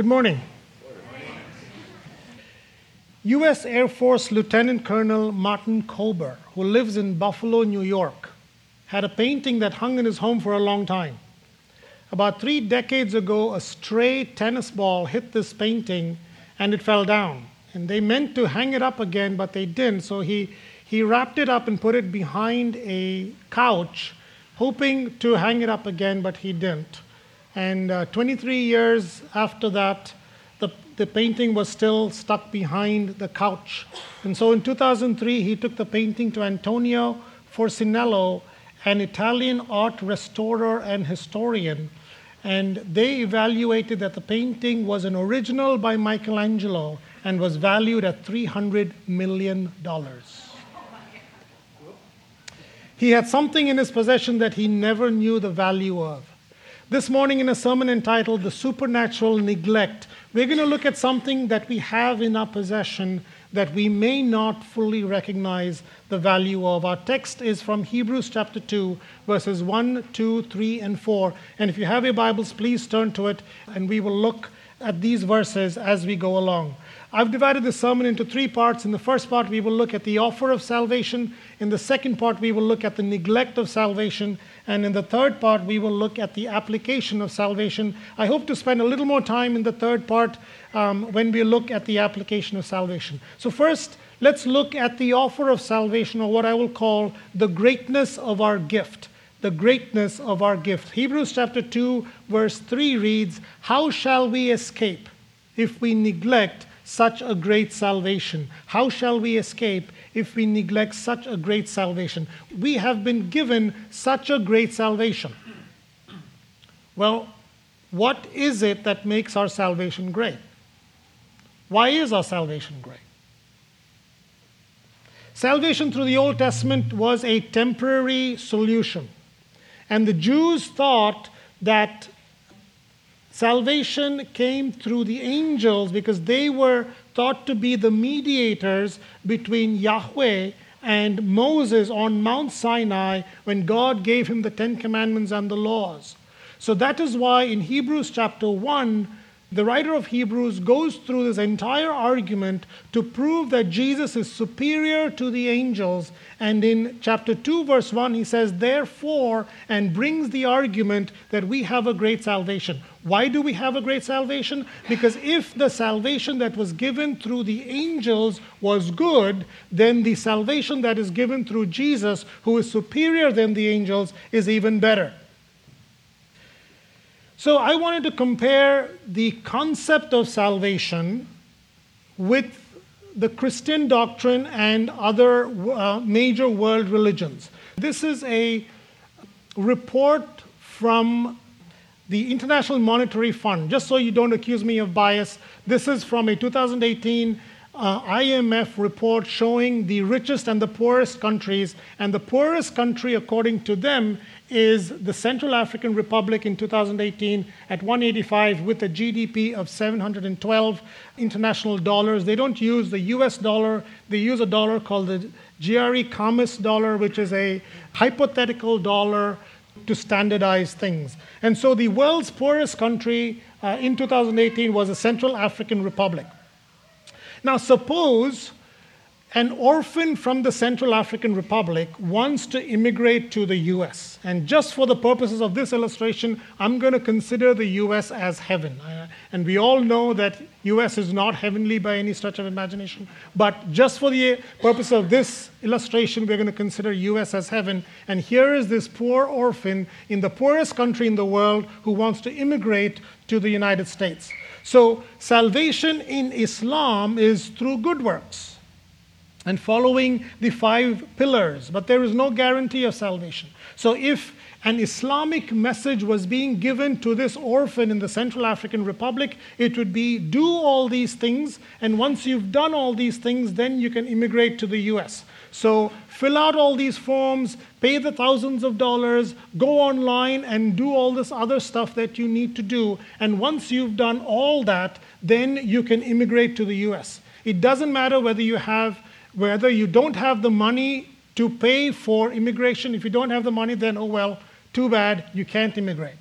Good morning. U.S. Air Force Lieutenant Colonel Martin Kober, who lives in Buffalo, New York, had a painting that hung in his home for a long time. About three decades ago, a stray tennis ball hit this painting and it fell down. And they meant to hang it up again, but they didn't. So he, he wrapped it up and put it behind a couch, hoping to hang it up again, but he didn't. And uh, 23 years after that, the, the painting was still stuck behind the couch. And so in 2003, he took the painting to Antonio Forcellino, an Italian art restorer and historian. And they evaluated that the painting was an original by Michelangelo and was valued at $300 million. He had something in his possession that he never knew the value of. This morning, in a sermon entitled The Supernatural Neglect, we're going to look at something that we have in our possession that we may not fully recognize the value of. Our text is from Hebrews chapter 2, verses 1, 2, 3, and 4. And if you have your Bibles, please turn to it, and we will look at these verses as we go along. I've divided the sermon into three parts. In the first part, we will look at the offer of salvation. In the second part, we will look at the neglect of salvation. And in the third part, we will look at the application of salvation. I hope to spend a little more time in the third part um, when we look at the application of salvation. So, first, let's look at the offer of salvation, or what I will call the greatness of our gift. The greatness of our gift. Hebrews chapter 2, verse 3 reads, How shall we escape if we neglect such a great salvation? How shall we escape if we neglect such a great salvation? We have been given such a great salvation. Well, what is it that makes our salvation great? Why is our salvation great? Salvation through the Old Testament was a temporary solution. And the Jews thought that Salvation came through the angels because they were thought to be the mediators between Yahweh and Moses on Mount Sinai when God gave him the Ten Commandments and the laws. So that is why in Hebrews chapter 1, the writer of Hebrews goes through this entire argument to prove that Jesus is superior to the angels. And in chapter 2, verse 1, he says, Therefore, and brings the argument that we have a great salvation. Why do we have a great salvation? Because if the salvation that was given through the angels was good, then the salvation that is given through Jesus, who is superior than the angels, is even better. So I wanted to compare the concept of salvation with the Christian doctrine and other uh, major world religions. This is a report from the International Monetary Fund. Just so you don't accuse me of bias, this is from a 2018 uh, IMF report showing the richest and the poorest countries. And the poorest country, according to them, is the Central African Republic in 2018 at 185 with a GDP of 712 international dollars. They don't use the US dollar, they use a dollar called the Geary-Khamis dollar, which is a hypothetical dollar to standardize things. And so the world's poorest country uh, in 2018 was the Central African Republic. Now, suppose an orphan from the Central African Republic wants to immigrate to the US. And just for the purposes of this illustration, I'm going to consider the US as heaven. Uh, and we all know that US is not heavenly by any stretch of imagination. But just for the purpose of this illustration, we're going to consider US as heaven. And here is this poor orphan in the poorest country in the world who wants to immigrate to the United States. So salvation in Islam is through good works and following the five pillars, but there is no guarantee of salvation. So, if an Islamic message was being given to this orphan in the Central African Republic, it would be do all these things, and once you've done all these things, then you can immigrate to the US. So, fill out all these forms, pay the thousands of dollars, go online and do all this other stuff that you need to do. And once you've done all that, then you can immigrate to the US. It doesn't matter whether you have whether you don't have the money to pay for immigration, if you don't have the money, then oh well, too bad, you can't immigrate.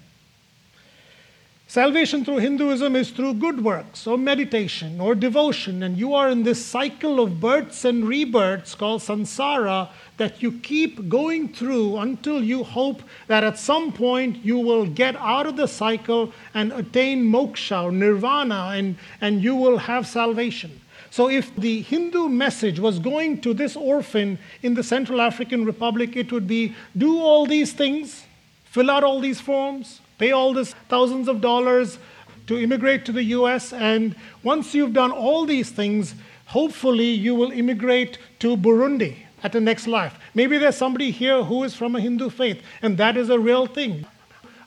Salvation through Hinduism is through good works or meditation or devotion, and you are in this cycle of births and rebirths called samsara that you keep going through until you hope that at some point you will get out of the cycle and attain moksha or nirvana and, and you will have salvation. So, if the Hindu message was going to this orphan in the Central African Republic, it would be do all these things, fill out all these forms, pay all these thousands of dollars to immigrate to the US. And once you've done all these things, hopefully you will immigrate to Burundi at the next life. Maybe there's somebody here who is from a Hindu faith, and that is a real thing.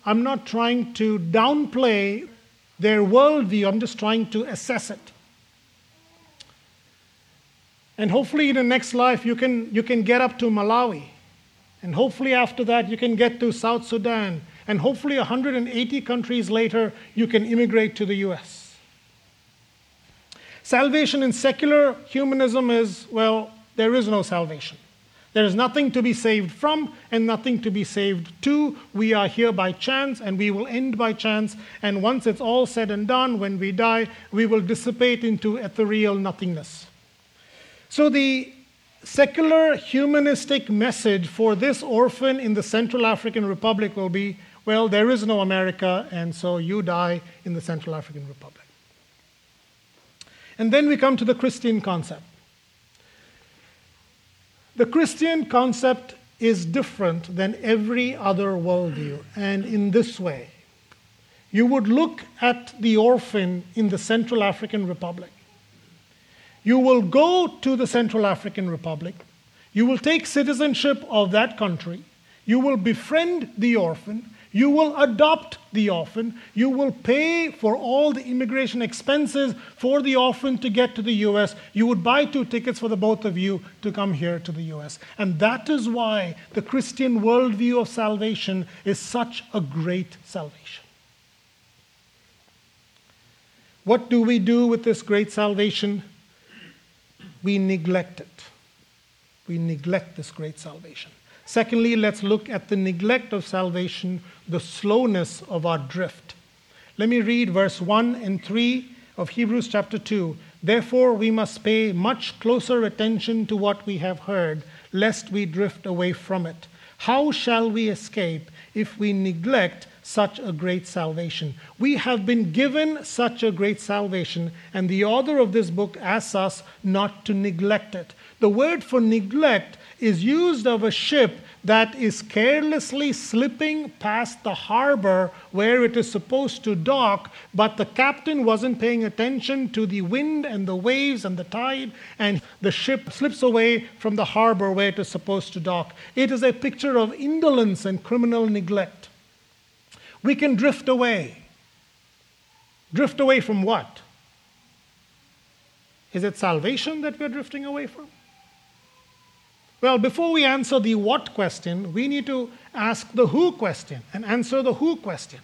I'm not trying to downplay their worldview, I'm just trying to assess it. And hopefully, in the next life, you can, you can get up to Malawi. And hopefully, after that, you can get to South Sudan and hopefully, 180 countries later, you can immigrate to the US. Salvation in secular humanism is well, there is no salvation. There is nothing to be saved from and nothing to be saved to. We are here by chance and we will end by chance. And once it's all said and done, when we die, we will dissipate into ethereal nothingness. So the secular humanistic message for this orphan in the Central African Republic will be well, there is no America, and so you die in the Central African Republic. And then we come to the Christian concept. The Christian concept is different than every other worldview, and in this way. You would look at the orphan in the Central African Republic. You will go to the Central African Republic. You will take citizenship of that country. You will befriend the orphan. You will adopt the orphan. You will pay for all the immigration expenses for the orphan to get to the US. You would buy two tickets for the both of you to come here to the US. And that is why the Christian worldview of salvation is such a great salvation. What do we do with this great salvation? We neglect it. We neglect this great salvation. Secondly, let's look at the neglect of salvation, the slowness of our drift. Let me read verse 1 and 3 of Hebrews chapter 2. Therefore, we must pay much closer attention to what we have heard, lest we drift away from it. How shall we escape if we neglect such a great salvation? We have been given such a great salvation, and the author of this book asks us not to neglect it. The word for neglect is used of a ship that is carelessly slipping past the harbor where it is supposed to dock, but the captain wasn't paying attention to the wind and the waves and the tide, and the ship slips away from the harbor where it is supposed to dock. It is a picture of indolence and criminal neglect. We can drift away. Drift away from what? Is it salvation that we're drifting away from? Well, before we answer the what question, we need to ask the who question and answer the who question.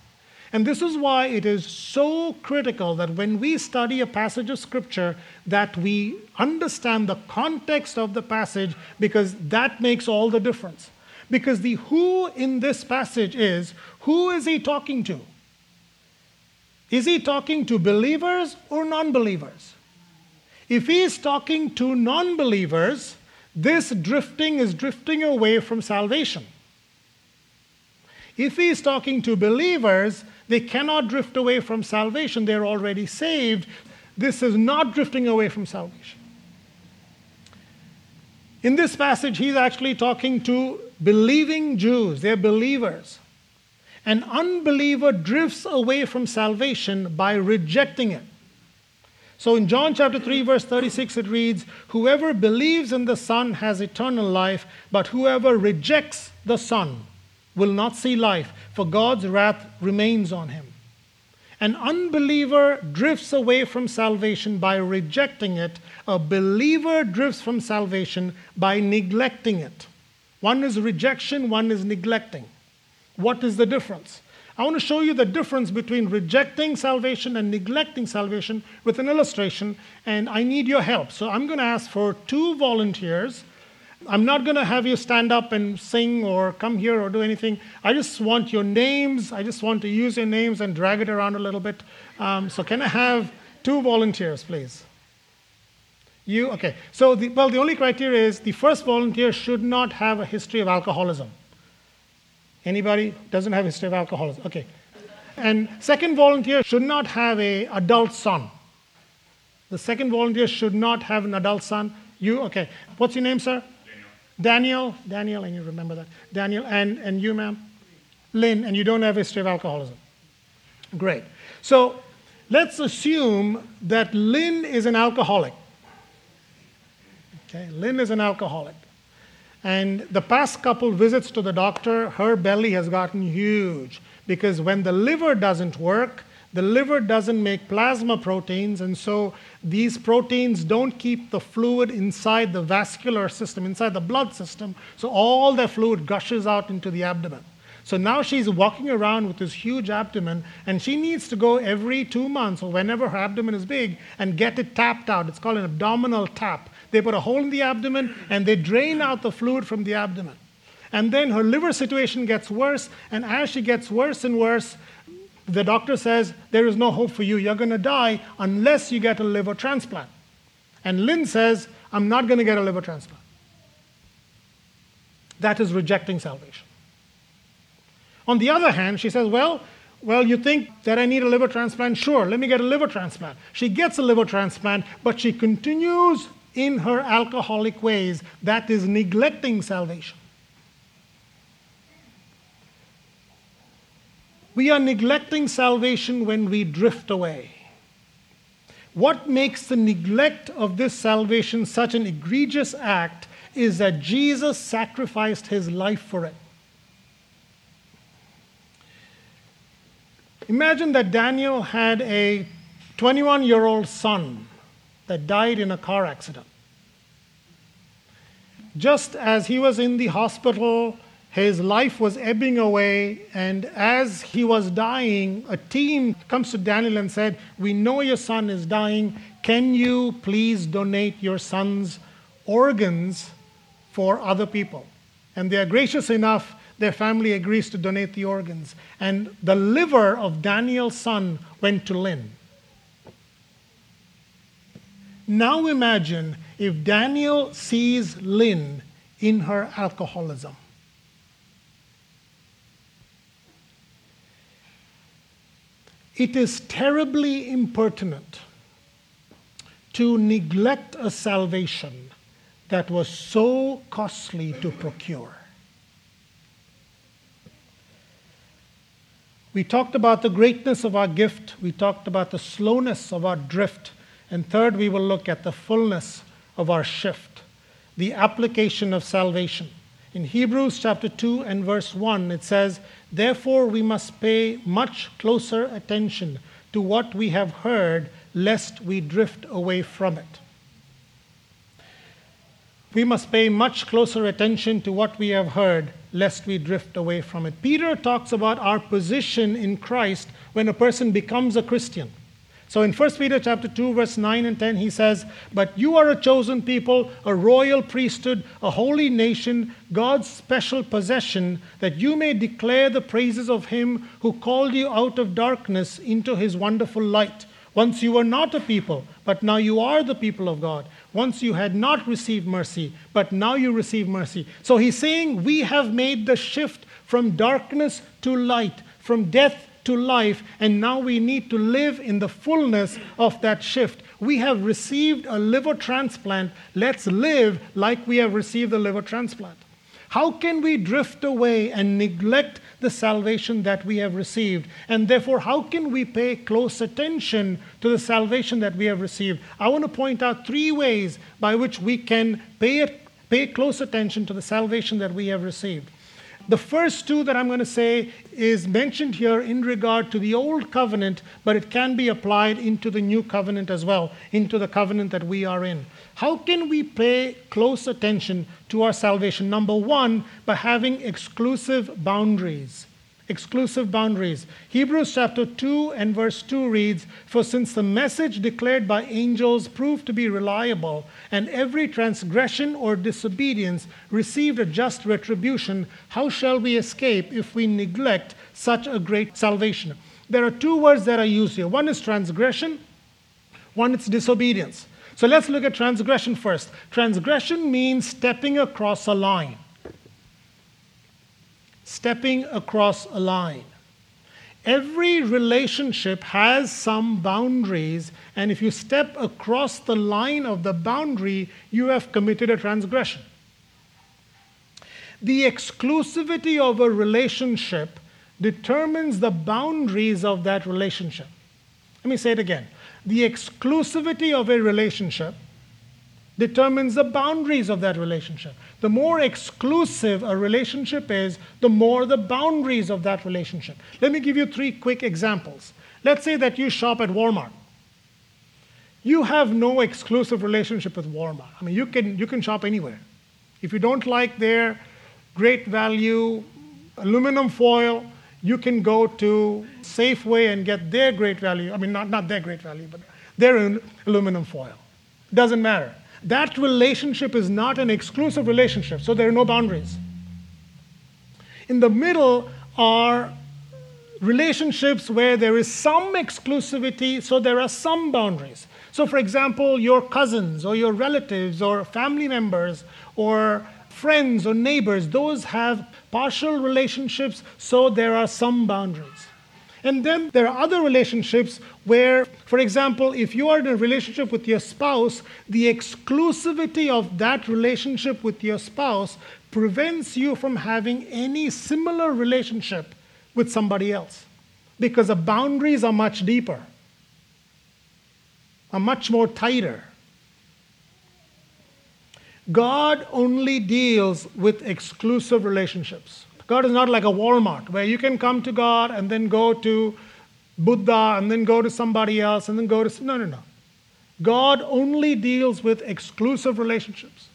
And this is why it is so critical that when we study a passage of scripture that we understand the context of the passage because that makes all the difference. Because the who in this passage is who is he talking to? Is he talking to believers or non believers? If he is talking to non believers, this drifting is drifting away from salvation. If he is talking to believers, they cannot drift away from salvation. They're already saved. This is not drifting away from salvation. In this passage, he's actually talking to believing Jews. They're believers. An unbeliever drifts away from salvation by rejecting it. So in John chapter 3, verse 36, it reads, Whoever believes in the Son has eternal life, but whoever rejects the Son will not see life, for God's wrath remains on him. An unbeliever drifts away from salvation by rejecting it. A believer drifts from salvation by neglecting it. One is rejection, one is neglecting. What is the difference? I want to show you the difference between rejecting salvation and neglecting salvation with an illustration, and I need your help. So I'm going to ask for two volunteers. I'm not going to have you stand up and sing or come here or do anything. I just want your names. I just want to use your names and drag it around a little bit. Um, so, can I have two volunteers, please? You, okay. So, the, well, the only criteria is the first volunteer should not have a history of alcoholism. Anybody doesn't have a history of alcoholism? Okay. And second volunteer should not have a adult son. The second volunteer should not have an adult son. You, okay. What's your name, sir? Daniel. Daniel, Daniel and you remember that. Daniel, and, and you, ma'am? Lynn, and you don't have a history of alcoholism. Great. So let's assume that Lynn is an alcoholic. Okay, Lynn is an alcoholic. And the past couple visits to the doctor, her belly has gotten huge because when the liver doesn't work, the liver doesn't make plasma proteins, and so these proteins don't keep the fluid inside the vascular system, inside the blood system, so all the fluid gushes out into the abdomen. So now she's walking around with this huge abdomen, and she needs to go every two months or whenever her abdomen is big and get it tapped out. It's called an abdominal tap. They put a hole in the abdomen and they drain out the fluid from the abdomen. And then her liver situation gets worse, and as she gets worse and worse, the doctor says, There is no hope for you. You're going to die unless you get a liver transplant. And Lynn says, I'm not going to get a liver transplant. That is rejecting salvation. On the other hand, she says, Well, well, you think that I need a liver transplant? Sure, let me get a liver transplant. She gets a liver transplant, but she continues in her alcoholic ways. That is neglecting salvation. We are neglecting salvation when we drift away. What makes the neglect of this salvation such an egregious act is that Jesus sacrificed his life for it. Imagine that Daniel had a 21 year old son that died in a car accident. Just as he was in the hospital his life was ebbing away, and as he was dying, a team comes to Daniel and said, We know your son is dying. Can you please donate your son's organs for other people? And they are gracious enough, their family agrees to donate the organs. And the liver of Daniel's son went to Lynn. Now imagine if Daniel sees Lynn in her alcoholism. It is terribly impertinent to neglect a salvation that was so costly to procure. We talked about the greatness of our gift, we talked about the slowness of our drift, and third, we will look at the fullness of our shift, the application of salvation. In Hebrews chapter 2 and verse 1, it says, Therefore, we must pay much closer attention to what we have heard, lest we drift away from it. We must pay much closer attention to what we have heard, lest we drift away from it. Peter talks about our position in Christ when a person becomes a Christian. So in 1 Peter chapter 2 verse 9 and 10 he says, "But you are a chosen people, a royal priesthood, a holy nation, God's special possession, that you may declare the praises of him who called you out of darkness into his wonderful light." Once you were not a people, but now you are the people of God. Once you had not received mercy, but now you receive mercy. So he's saying we have made the shift from darkness to light, from death to life, and now we need to live in the fullness of that shift. We have received a liver transplant. Let's live like we have received the liver transplant. How can we drift away and neglect the salvation that we have received? And therefore, how can we pay close attention to the salvation that we have received? I want to point out three ways by which we can pay, pay close attention to the salvation that we have received. The first two that I'm going to say is mentioned here in regard to the old covenant, but it can be applied into the new covenant as well, into the covenant that we are in. How can we pay close attention to our salvation? Number one, by having exclusive boundaries. Exclusive boundaries. Hebrews chapter 2 and verse 2 reads For since the message declared by angels proved to be reliable, and every transgression or disobedience received a just retribution, how shall we escape if we neglect such a great salvation? There are two words that are used here one is transgression, one is disobedience. So let's look at transgression first. Transgression means stepping across a line stepping across a line. Every relationship has some boundaries, and if you step across the line of the boundary, you have committed a transgression. The exclusivity of a relationship determines the boundaries of that relationship. Let me say it again. The exclusivity of a relationship determines the boundaries of that relationship. The more exclusive a relationship is, the more the boundaries of that relationship. Let me give you three quick examples. Let's say that you shop at Walmart. You have no exclusive relationship with Walmart. I mean, you can, you can shop anywhere. If you don't like their great value aluminum foil, you can go to Safeway and get their great value. I mean, not, not their great value, but their aluminum foil. Doesn't matter. That relationship is not an exclusive relationship, so there are no boundaries. In the middle are relationships where there is some exclusivity, so there are some boundaries. So, for example, your cousins or your relatives or family members or friends or neighbors, those have partial relationships, so there are some boundaries. And then there are other relationships where, for example, if you are in a relationship with your spouse, the exclusivity of that relationship with your spouse prevents you from having any similar relationship with somebody else because the boundaries are much deeper, are much more tighter. God only deals with exclusive relationships. God is not like a Walmart where you can come to God and then go to Buddha and then go to somebody else and then go to. No, no, no. God only deals with exclusive relationships.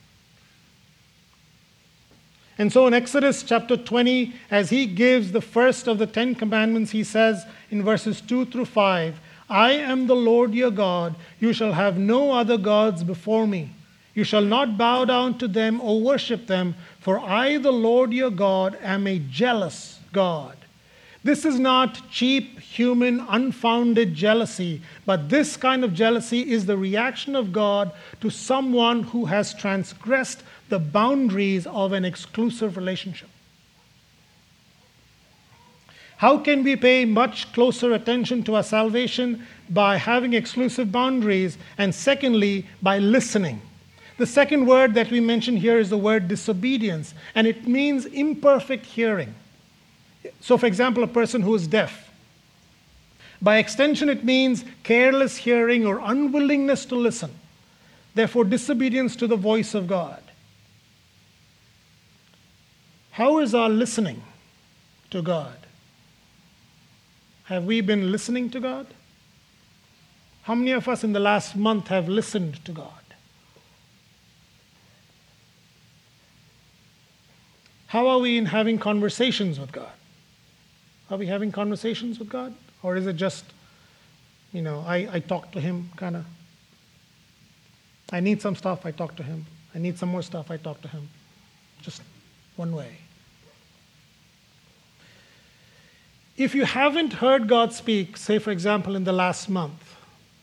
And so in Exodus chapter 20, as he gives the first of the Ten Commandments, he says in verses 2 through 5 I am the Lord your God. You shall have no other gods before me. You shall not bow down to them or worship them, for I, the Lord your God, am a jealous God. This is not cheap, human, unfounded jealousy, but this kind of jealousy is the reaction of God to someone who has transgressed the boundaries of an exclusive relationship. How can we pay much closer attention to our salvation? By having exclusive boundaries, and secondly, by listening. The second word that we mention here is the word disobedience, and it means imperfect hearing. So, for example, a person who is deaf. By extension, it means careless hearing or unwillingness to listen. Therefore, disobedience to the voice of God. How is our listening to God? Have we been listening to God? How many of us in the last month have listened to God? How are we in having conversations with God? Are we having conversations with God? Or is it just, you know, I, I talk to Him kind of? I need some stuff, I talk to Him. I need some more stuff, I talk to Him. Just one way. If you haven't heard God speak, say, for example, in the last month,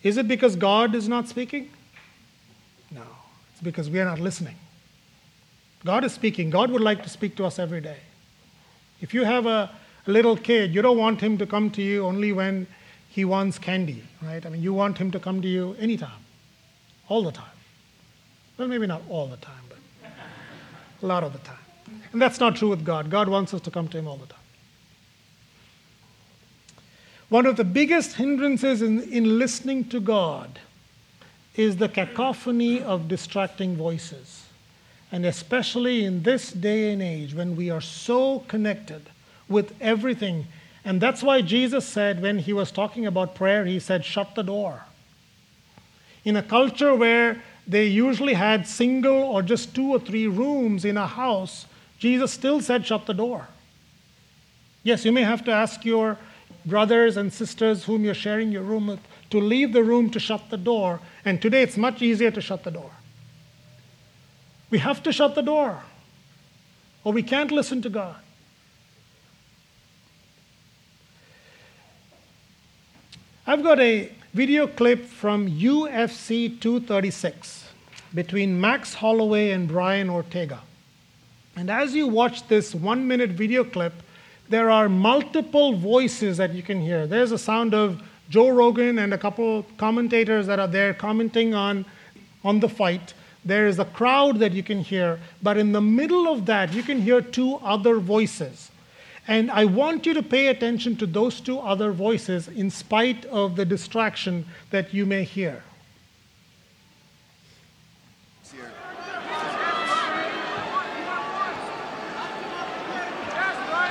is it because God is not speaking? No, it's because we are not listening. God is speaking. God would like to speak to us every day. If you have a, little kid, you don't want him to come to you only when he wants candy, right? I mean, you want him to come to you anytime, all the time. Well, maybe not all the time, but a lot of the time. And that's not true with God. God wants us to come to him all the time. One of the biggest hindrances in, in listening to God is the cacophony of distracting voices. And especially in this day and age when we are so connected with everything. And that's why Jesus said, when he was talking about prayer, he said, shut the door. In a culture where they usually had single or just two or three rooms in a house, Jesus still said, shut the door. Yes, you may have to ask your brothers and sisters whom you're sharing your room with to leave the room to shut the door. And today it's much easier to shut the door. We have to shut the door, or we can't listen to God. I've got a video clip from UFC 236 between Max Holloway and Brian Ortega. And as you watch this one minute video clip, there are multiple voices that you can hear. There's a sound of Joe Rogan and a couple commentators that are there commenting on, on the fight. There is a crowd that you can hear, but in the middle of that, you can hear two other voices. And I want you to pay attention to those two other voices in spite of the distraction that you may hear.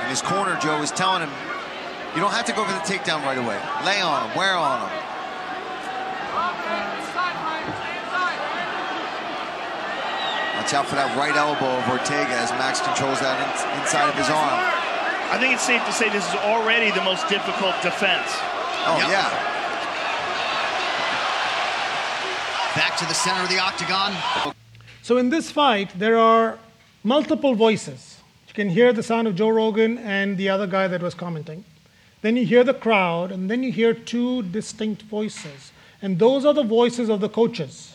And his corner, Joe, is telling him, you don't have to go for the takedown right away. Lay on him, wear on him. Watch out for that right elbow of Ortega as Max controls that in, inside of his arm. I think it's safe to say this is already the most difficult defense. Oh, Yep. yeah. Back to the center of the octagon. So in this fight, there are multiple voices. You can hear the sound of Joe Rogan and the other guy that was commenting. Then you hear the crowd, and then you hear two distinct voices. And those are the voices of the coaches.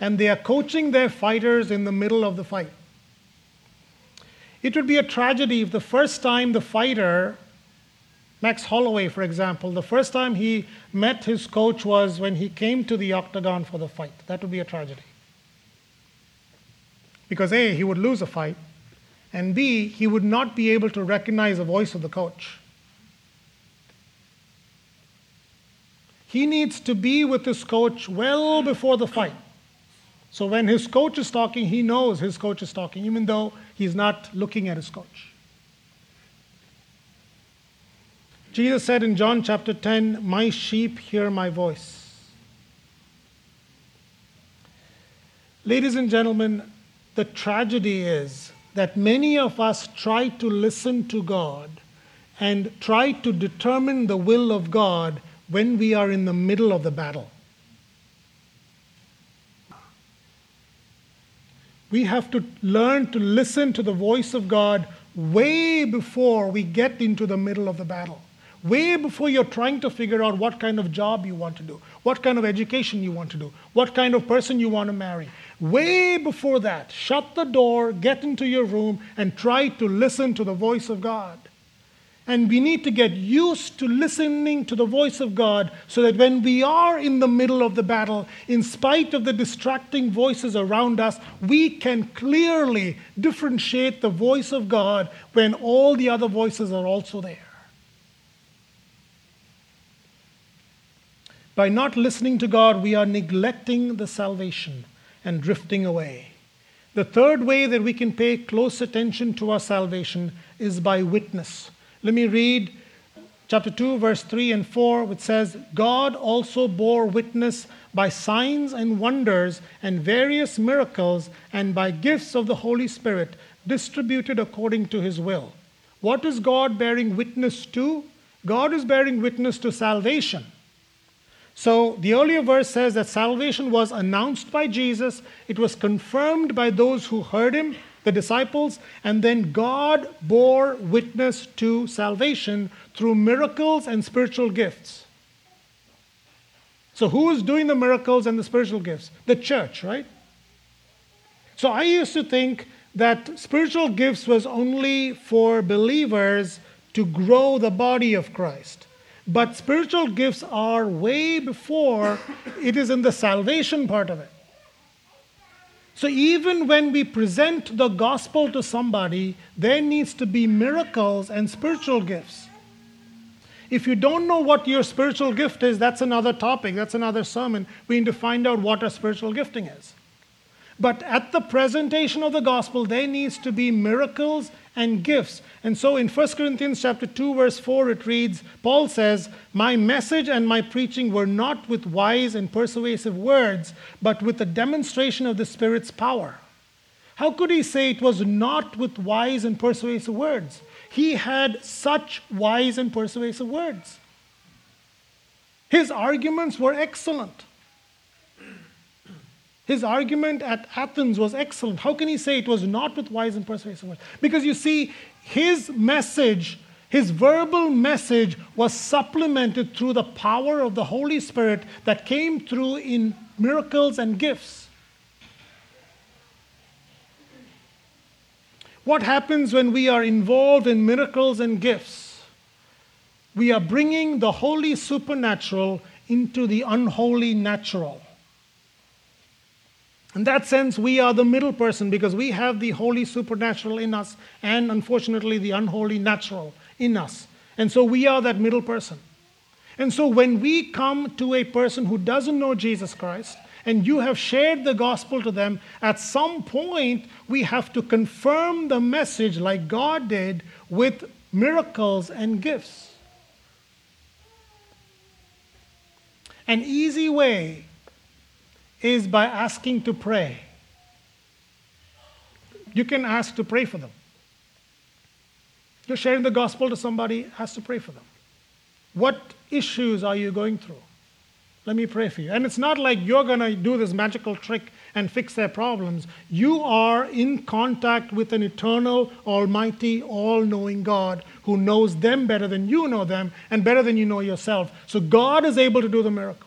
And they are coaching their fighters in the middle of the fight. It would be a tragedy if the first time the fighter, Max Holloway, for example, the first time he met his coach was when he came to the octagon for the fight. That would be a tragedy. Because A, he would lose a fight, and B, he would not be able to recognize the voice of the coach. He needs to be with his coach well before the fight. So when his coach is talking, he knows his coach is talking, even though he's not looking at his coach. Jesus said in John chapter 10, My sheep hear my voice. Ladies and gentlemen, the tragedy is that many of us try to listen to God and try to determine the will of God when we are in the middle of the battle. We have to learn to listen to the voice of God way before we get into the middle of the battle. Way before you're trying to figure out what kind of job you want to do, what kind of education you want to do, what kind of person you want to marry. Way before that, shut the door, get into your room, and try to listen to the voice of God. And we need to get used to listening to the voice of God so that when we are in the middle of the battle, in spite of the distracting voices around us, we can clearly differentiate the voice of God when all the other voices are also there. By not listening to God, we are neglecting the salvation and drifting away. The third way that we can pay close attention to our salvation is by witness. Let me read chapter 2, verse 3 and 4, which says, God also bore witness by signs and wonders and various miracles and by gifts of the Holy Spirit distributed according to his will. What is God bearing witness to? God is bearing witness to salvation. So the earlier verse says that salvation was announced by Jesus, it was confirmed by those who heard him, the disciples, and then God bore witness to salvation through miracles and spiritual gifts. So, who is doing the miracles and the spiritual gifts? The church, right? So, I used to think that spiritual gifts was only for believers to grow the body of Christ. But spiritual gifts are way before it is in the salvation part of it. So even when we present the gospel to somebody, there needs to be miracles and spiritual gifts. If you don't know what your spiritual gift is, that's another topic, that's another sermon. We need to find out what a spiritual gifting is. But at the presentation of the gospel, there needs to be miracles and gifts. And so in 1 Corinthians chapter 2 verse 4 it reads, Paul says, "My message and my preaching were not with wise and persuasive words, but with the demonstration of the Spirit's power." How could he say it was not with wise and persuasive words? he had such wise and persuasive words. His arguments were excellent. His argument at Athens was excellent. How can he say it was not with wise and persuasive words? Because you see, his message, his verbal message, was supplemented through the power of the Holy Spirit that came through in miracles and gifts. What happens when we are involved in miracles and gifts? We are bringing the holy supernatural into the unholy natural. In that sense, we are the middle person because we have the holy supernatural in us and unfortunately the unholy natural in us. And so we are that middle person. And so when we come to a person who doesn't know Jesus Christ, and you have shared the gospel to them, at some point we have to confirm the message like God did with miracles and gifts. An easy way is by asking to pray. You can ask to pray for them. You're sharing the gospel to somebody, ask to pray for them. What issues are you going through? Let me pray for you. And it's not like you're going to do this magical trick and fix their problems. You are in contact with an eternal, almighty, all knowing God who knows them better than you know them and better than you know yourself. So God is able to do the miracle.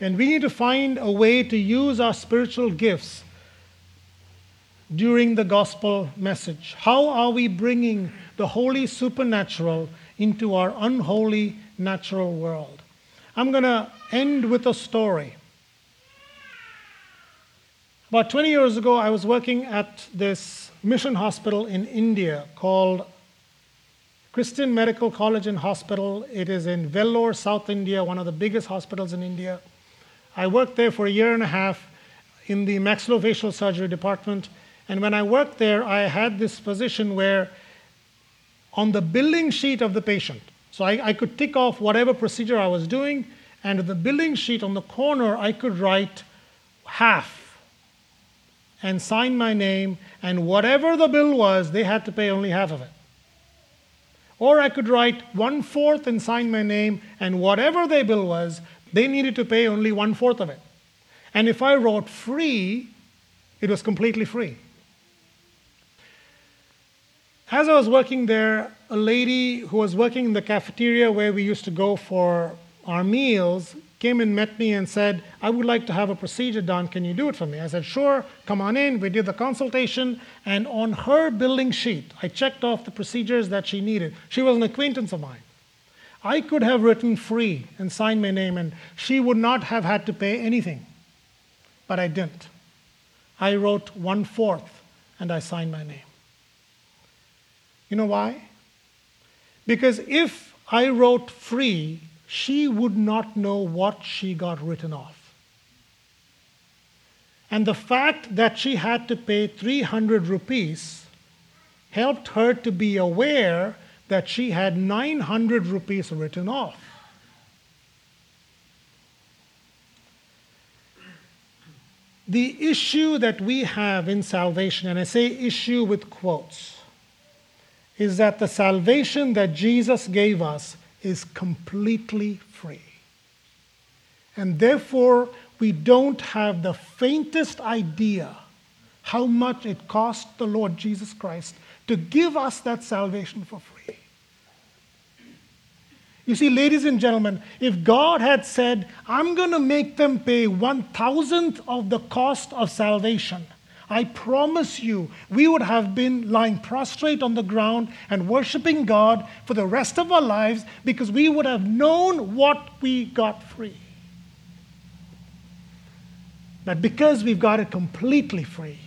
And we need to find a way to use our spiritual gifts during the gospel message. How are we bringing the holy supernatural into our unholy natural world? I'm going to end with a story. About 20 years ago, I was working at this mission hospital in India called Christian Medical College and Hospital. It is in Vellore, South India, one of the biggest hospitals in India. I worked there for a year and a half in the maxillofacial surgery department. And when I worked there, I had this position where on the billing sheet of the patient, so I, I could tick off whatever procedure I was doing, and the billing sheet on the corner, I could write half and sign my name, and whatever the bill was, they had to pay only half of it. Or I could write one fourth and sign my name, and whatever their bill was, they needed to pay only one fourth of it. And if I wrote free, it was completely free. As I was working there, a lady who was working in the cafeteria where we used to go for our meals came and met me and said, I would like to have a procedure done. Can you do it for me? I said, Sure, come on in. We did the consultation, and on her billing sheet, I checked off the procedures that she needed. She was an acquaintance of mine. I could have written free and signed my name, and she would not have had to pay anything. But I didn't. I wrote one fourth and I signed my name. You know why? Because if I wrote free, she would not know what she got written off. And the fact that she had to pay 300 rupees helped her to be aware that she had 900 rupees written off. The issue that we have in salvation, and I say issue with quotes, is that the salvation that Jesus gave us is completely free. And therefore, we don't have the faintest idea how much it cost the Lord Jesus Christ to give us that salvation for free. You see, ladies and gentlemen, if God had said, I'm going to make them pay one thousandth of the cost of salvation, I promise you, we would have been lying prostrate on the ground and worshiping God for the rest of our lives because we would have known what we got free. But because we've got it completely free,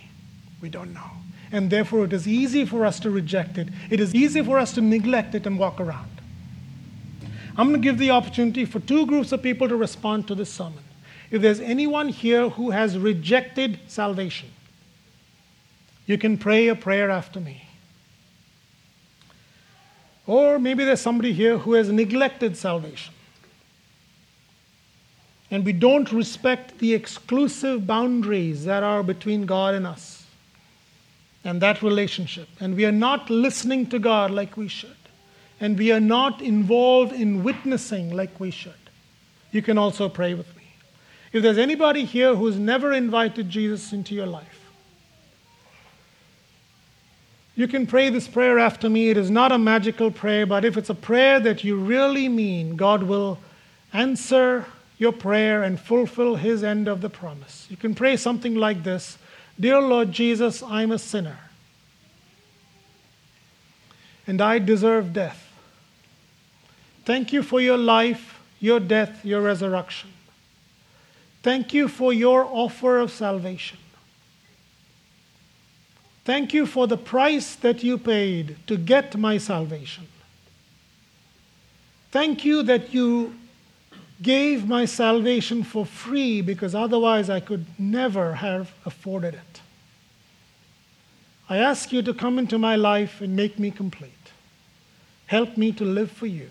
we don't know. And therefore, it is easy for us to reject it. It is easy for us to neglect it and walk around. I'm going to give the opportunity for two groups of people to respond to this sermon. If there's anyone here who has rejected salvation, you can pray a prayer after me. Or maybe there's somebody here who has neglected salvation. And we don't respect the exclusive boundaries that are between God and us. and that relationship, and we are not listening to God like we should, and we are not involved in witnessing like we should, you can also pray with me. If there's anybody here who's never invited Jesus into your life, you can pray this prayer after me. It is not a magical prayer, but if it's a prayer that you really mean, God will answer your prayer and fulfill his end of the promise. You can pray something like this Dear Lord Jesus, I'm a sinner, and I deserve death. Thank you for your life, your death, your resurrection. Thank you for your offer of salvation. Thank you for the price that you paid to get my salvation. Thank you that you gave my salvation for free because otherwise I could never have afforded it. I ask you to come into my life and make me complete. Help me to live for you.